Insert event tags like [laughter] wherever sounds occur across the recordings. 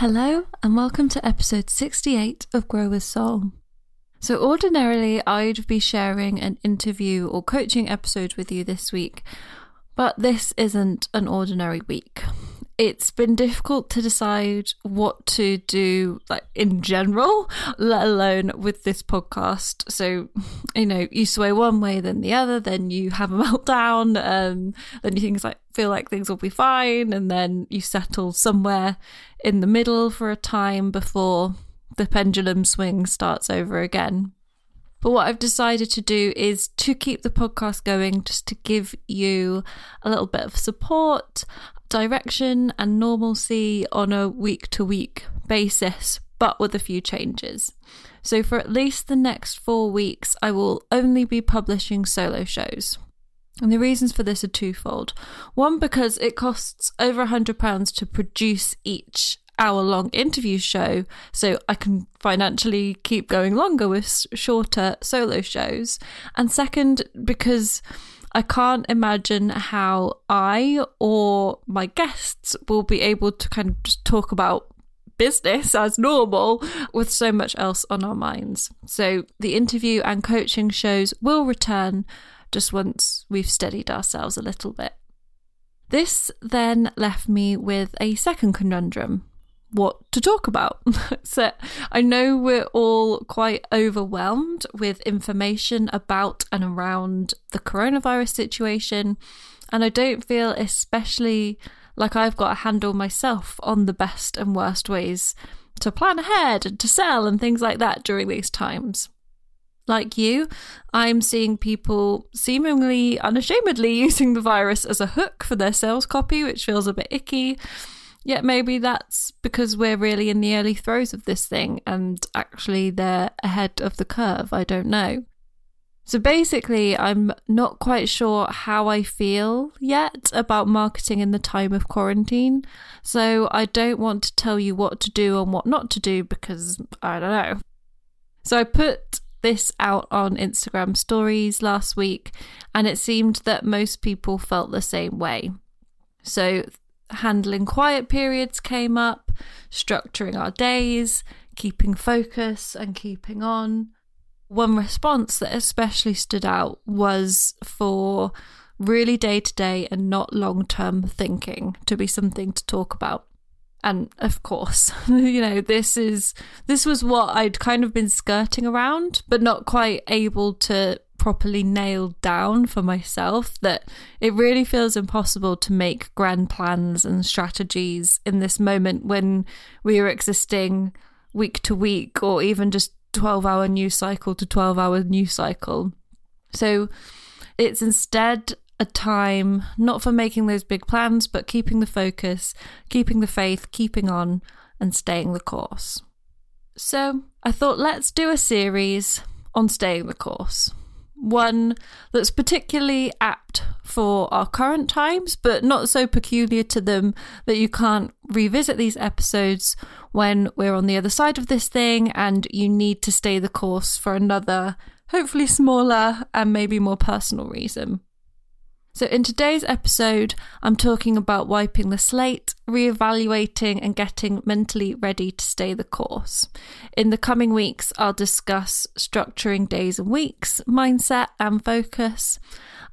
Hello, and welcome to episode 68 of Grow with Soul. So, ordinarily, I'd be sharing an interview or coaching episode with you this week, but this isn't an ordinary week it's been difficult to decide what to do like in general let alone with this podcast. So you know you sway one way then the other then you have a [laughs] meltdown um then you think like feel like things will be fine and then you settle somewhere in the middle for a time before the pendulum swing starts over again but what I've decided to do is to keep the podcast going, just to give you a little bit of support direction and normalcy on a week to week basis, but with a few changes. So, for at least the next four weeks, I will only be publishing solo shows. And the reasons for this are twofold. One, because it costs over £100 to produce each hour long interview show, so I can financially keep going longer with shorter solo shows. And second, because I can't imagine how I or my guests will be able to kind of just talk about business as normal with so much else on our minds. So the interview and coaching shows will return just once we've steadied ourselves a little bit. This then left me with a second conundrum what to talk about. [laughs] so I know we're all quite overwhelmed with information about and around the coronavirus situation, and I don't feel especially like I've got a handle myself on the best and worst ways to plan ahead and to sell and things like that during these times. Like you, I'm seeing people seemingly unashamedly [laughs] using the virus as a hook for their sales copy, which feels a bit icky. Yet maybe that's because we're really in the early throes of this thing and actually they're ahead of the curve. I don't know. So basically, I'm not quite sure how I feel yet about marketing in the time of quarantine. So I don't want to tell you what to do and what not to do because I don't know. So I put this out on Instagram stories last week and it seemed that most people felt the same way. So handling quiet periods came up, structuring our days, keeping focus and keeping on. One response that especially stood out was for really day to day and not long term thinking to be something to talk about. And of course, [laughs] you know, this is this was what I'd kind of been skirting around, but not quite able to properly nailed down for myself that it really feels impossible to make grand plans and strategies in this moment when we are existing week to week or even just 12 hour news cycle to 12 hour news cycle. So it's instead a time not for making those big plans, but keeping the focus, keeping the faith, keeping on, and staying the course. So I thought let's do a series on staying the course one that's particularly apt for our current times, but not so peculiar to them that you can't revisit these episodes when we're on the other side of this thing and you need to stay the course for another, hopefully smaller and maybe more personal reason. So, in today's episode, I'm talking about wiping the slate, re-evaluating, and getting mentally ready to stay the course. In the coming weeks, I'll discuss structuring days and weeks, mindset, and focus.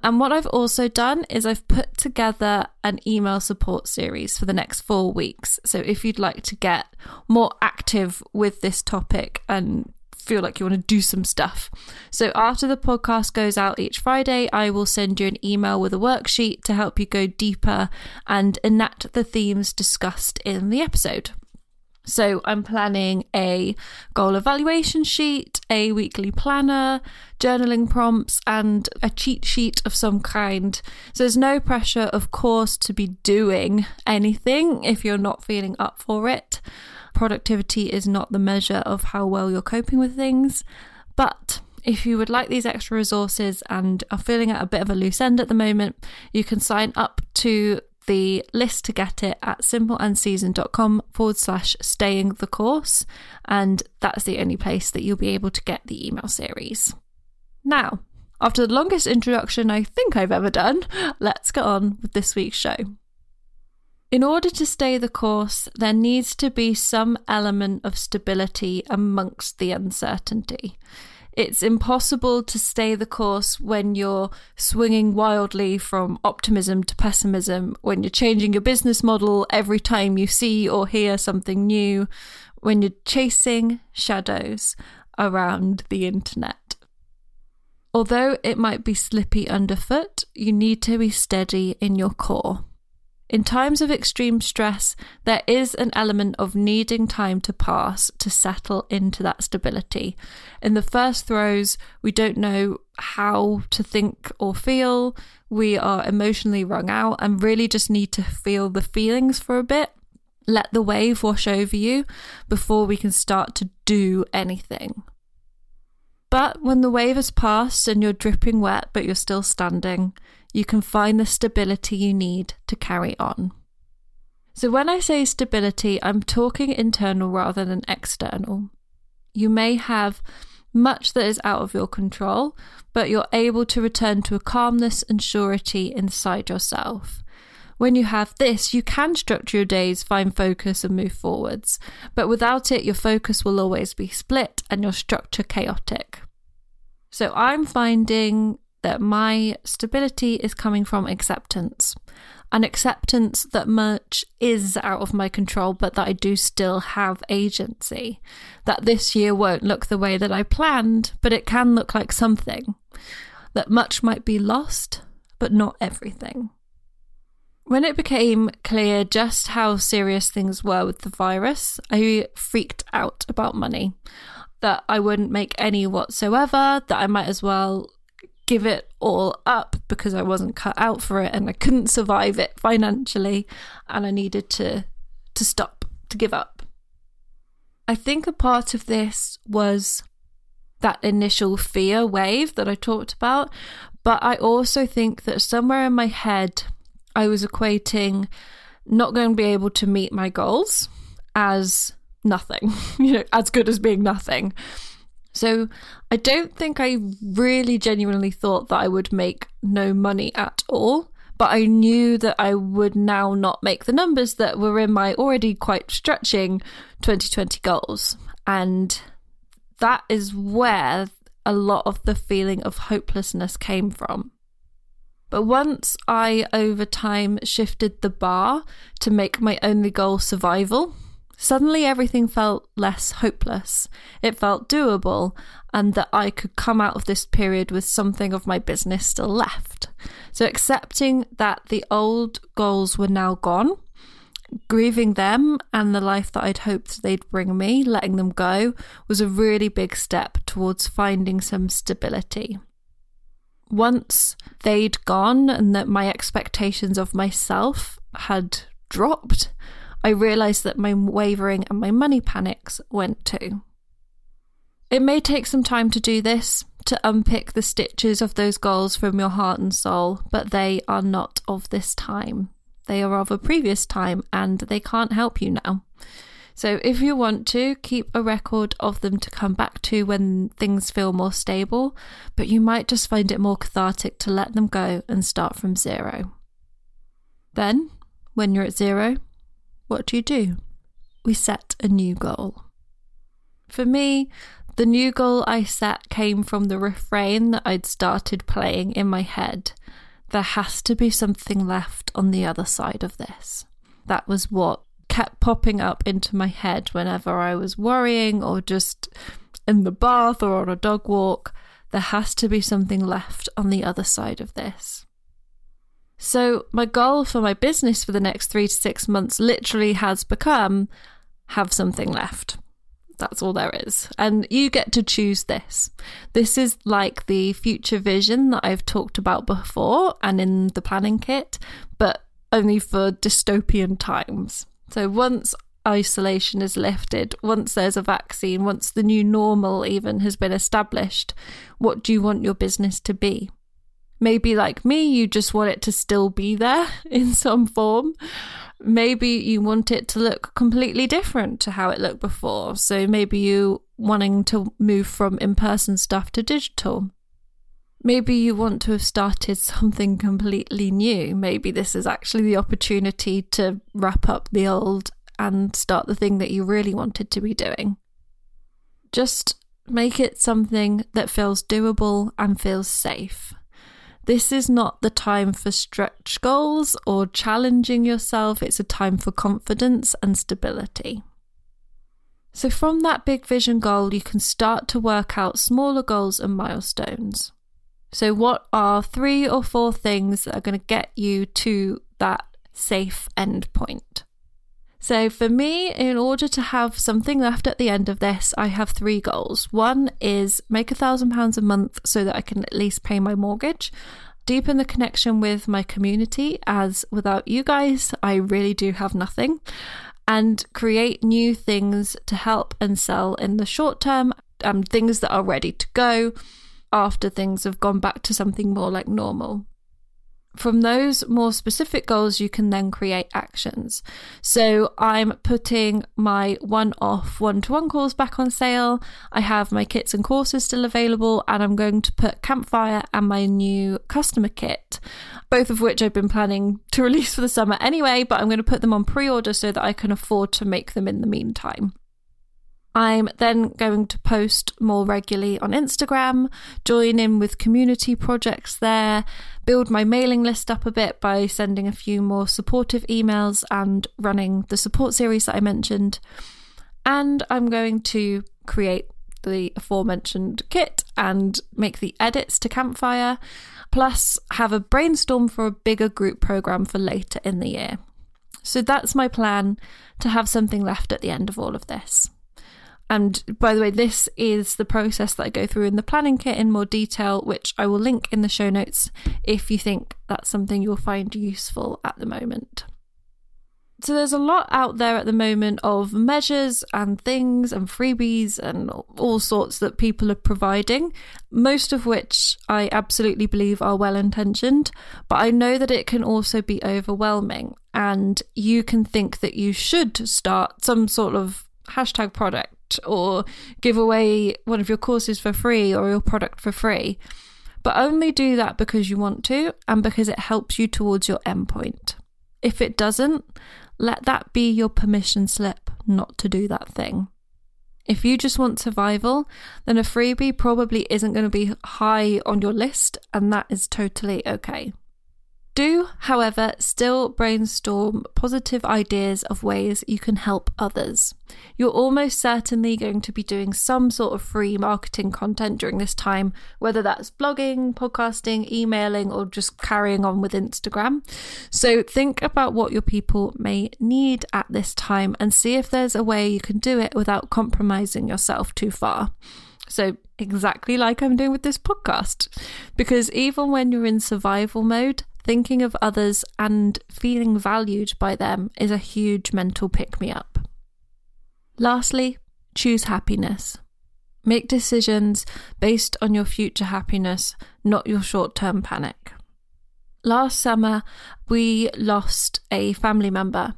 And what I've also done is I've put together an email support series for the next four weeks. So, if you'd like to get more active with this topic and feel like you want to do some stuff. So, after the podcast goes out each Friday, I will send you an email with a worksheet to help you go deeper and enact the themes discussed in the episode. So, I'm planning a goal evaluation sheet, a weekly planner, journaling prompts, and a cheat sheet of some kind. So, there's no pressure, of course, to be doing anything if you're not feeling up for it. Productivity is not the measure of how well you're coping with things. But if you would like these extra resources and are feeling at a bit of a loose end at the moment, you can sign up to the list to get it at simpleandseasoned.com forward slash staying the course. And that's the only place that you'll be able to get the email series. Now, after the longest introduction I think I've ever done, [laughs] let's get on with this week's show. In order to stay the course, there needs to be some element of stability amongst the uncertainty. It's impossible to stay the course when you're swinging wildly from optimism to pessimism, when you're changing your business model every time you see or hear something new, when you're chasing shadows around the internet. Although it might be slippy underfoot, you need to be steady in your core. In times of extreme stress, there is an element of needing time to pass to settle into that stability. In the first throes, we don't know how to think or feel. We are emotionally wrung out and really just need to feel the feelings for a bit. Let the wave wash over you before we can start to do anything. But when the wave has passed and you're dripping wet, but you're still standing, you can find the stability you need to carry on. So, when I say stability, I'm talking internal rather than external. You may have much that is out of your control, but you're able to return to a calmness and surety inside yourself. When you have this, you can structure your days, find focus, and move forwards. But without it, your focus will always be split and your structure chaotic. So I'm finding that my stability is coming from acceptance. An acceptance that much is out of my control, but that I do still have agency. That this year won't look the way that I planned, but it can look like something. That much might be lost, but not everything. When it became clear just how serious things were with the virus, I freaked out about money. That I wouldn't make any whatsoever, that I might as well give it all up because I wasn't cut out for it and I couldn't survive it financially and I needed to to stop, to give up. I think a part of this was that initial fear wave that I talked about, but I also think that somewhere in my head I was equating not going to be able to meet my goals as nothing, [laughs] you know, as good as being nothing. So I don't think I really genuinely thought that I would make no money at all. But I knew that I would now not make the numbers that were in my already quite stretching 2020 goals. And that is where a lot of the feeling of hopelessness came from. But once I, over time, shifted the bar to make my only goal survival, Suddenly, everything felt less hopeless. It felt doable, and that I could come out of this period with something of my business still left. So, accepting that the old goals were now gone, grieving them and the life that I'd hoped they'd bring me, letting them go, was a really big step towards finding some stability. Once they'd gone and that my expectations of myself had dropped, I realised that my wavering and my money panics went too. It may take some time to do this, to unpick the stitches of those goals from your heart and soul, but they are not of this time. They are of a previous time and they can't help you now. So, if you want to, keep a record of them to come back to when things feel more stable, but you might just find it more cathartic to let them go and start from zero. Then, when you're at zero, what do you do? We set a new goal. For me, the new goal I set came from the refrain that I'd started playing in my head. There has to be something left on the other side of this. That was what kept popping up into my head whenever I was worrying or just in the bath or on a dog walk. There has to be something left on the other side of this. So, my goal for my business for the next three to six months literally has become have something left. That's all there is. And you get to choose this. This is like the future vision that I've talked about before and in the planning kit, but only for dystopian times. So, once isolation is lifted, once there's a vaccine, once the new normal even has been established, what do you want your business to be? Maybe, like me, you just want it to still be there [laughs] in some form. Maybe you want it to look completely different to how it looked before. So maybe you wanting to move from in person stuff to digital. Maybe you want to have started something completely new. Maybe this is actually the opportunity to wrap up the old and start the thing that you really wanted to be doing. Just make it something that feels doable and feels safe. This is not the time for stretch goals or challenging yourself, it's a time for confidence and stability. So, from that big vision goal, you can start to work out smaller goals and milestones. So, what are three or four things that are going to get you to that safe end point? So, for me, in order to have something left at the end of this, I have three goals. One is make a thousand pounds a month so that I can at least pay my mortgage, deepen the connection with my community, as without you guys, I really do have nothing, and create new things to help and sell in the short term, um, things that are ready to go after things have gone back to something more like normal. From those more specific goals, you can then create actions. So I'm putting my one off one to one calls back on sale. I have my kits and courses still available, and I'm going to put Campfire and my new customer kit, both of which I've been planning to [laughs] release for the summer anyway, but I'm going to put them on pre order so that I can afford to make them in the meantime. I'm then going to post more regularly on Instagram, join in with community projects there, build my mailing list up a bit by sending a few more supportive emails and running the support series that I mentioned. And I'm going to create the aforementioned kit and make the edits to Campfire, plus have a brainstorm for a bigger group program for later in the year. So that's my plan to have something left at the end of all of this. And by the way, this is the process that I go through in the planning kit in more detail, which I will link in the show notes if you think that's something you'll find useful at the moment. So there's a lot out there at the moment of measures and things and freebies and all sorts that people are providing, most of which I absolutely believe are well intentioned, but I know that it can also be overwhelming and you can think that you should start some sort of hashtag product or give away one of your courses for free or your product for free. But only do that because you want to and because it helps you towards your endpoint. If it doesn't, let that be your permission slip not to do that thing. If you just want survival, then a freebie probably isn't going to be high on your list, and that is totally okay. Do, however, still brainstorm positive ideas of ways you can help others. You're almost certainly going to be doing some sort of free marketing content during this time, whether that's blogging, podcasting, emailing, or just carrying on with Instagram. So think about what your people may need at this time and see if there's a way you can do it without compromising yourself too far. So, exactly like I'm doing with this podcast. Because even when you're in survival mode, thinking of others and feeling valued by them is a huge mental pick me up. Lastly, choose happiness. Make decisions based on your future happiness, not your short term panic. Last summer, we lost a family member,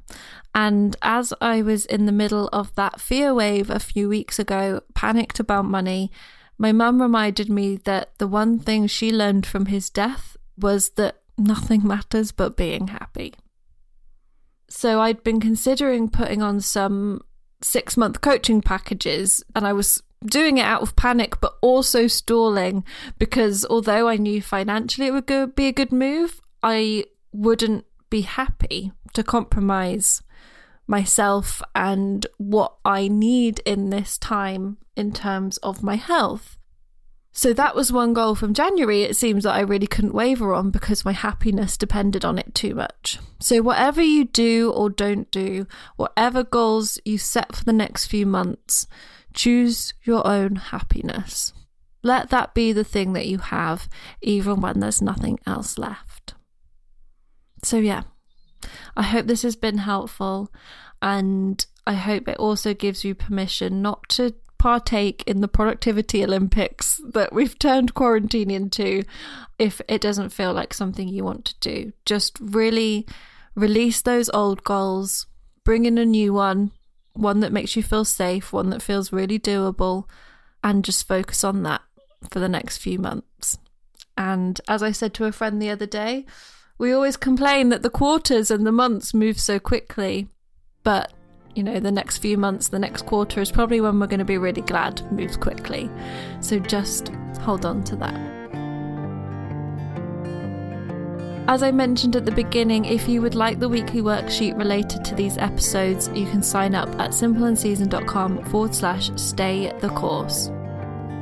and as I was in the middle of that fear wave a few weeks ago, panicked about money, my mum reminded me that the one thing she learned from his death was that nothing matters but being happy. So I'd been considering putting on some six month coaching packages, and I was doing it out of panic, but also stalling because although I knew financially it would go, be a good move, I wouldn't be happy to compromise myself and what I need in this time in terms of my health. So that was one goal from January. It seems that I really couldn't waver on because my happiness depended on it too much. So, whatever you do or don't do, whatever goals you set for the next few months, choose your own happiness. Let that be the thing that you have, even when there's nothing else left. So, yeah, I hope this has been helpful. And I hope it also gives you permission not to partake in the productivity Olympics that we've turned quarantine into if it doesn't feel like something you want to do. Just really release those old goals, bring in a new one, one that makes you feel safe, one that feels really doable, and just focus on that for the next few months. And as I said to a friend the other day, we always complain that the quarters and the months move so quickly, but you know, the next few months, the next quarter is probably when we're going to be really glad moves quickly. So just hold on to that. As I mentioned at the beginning, if you would like the weekly worksheet related to these episodes, you can sign up at simpleandseasoned.com forward slash stay the course.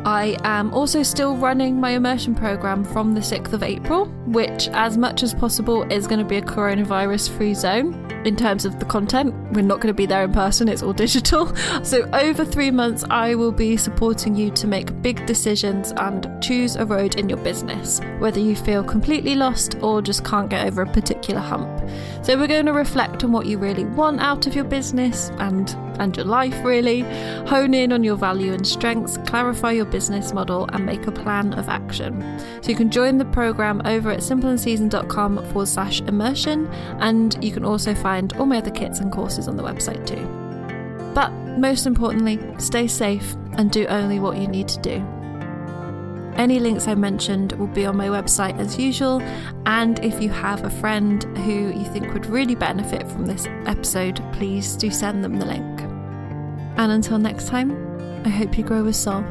I am also still running my immersion program from the 6th of April, which, as much as possible, is going to be a coronavirus free zone in terms of the content. We're not going to be there in person, it's all [laughs] digital. So, over three months, I will be supporting you to make big decisions and choose a road in your business, whether you feel completely lost or just can't get over a particular hump. So, we're going to reflect on what you really want out of your business and, and your life, really, hone in on your value and strengths, clarify your business model and make a plan of action. So you can join the program over at simpleandseasoned.com forward slash immersion, and you can also find all my other kits and courses on the website too. But most importantly, stay safe and do only what you need to do. Any links I mentioned will be on my website as usual, and if you have a friend who you think would really benefit from this episode, please do send them the link. And until next time, I hope you grow with soul.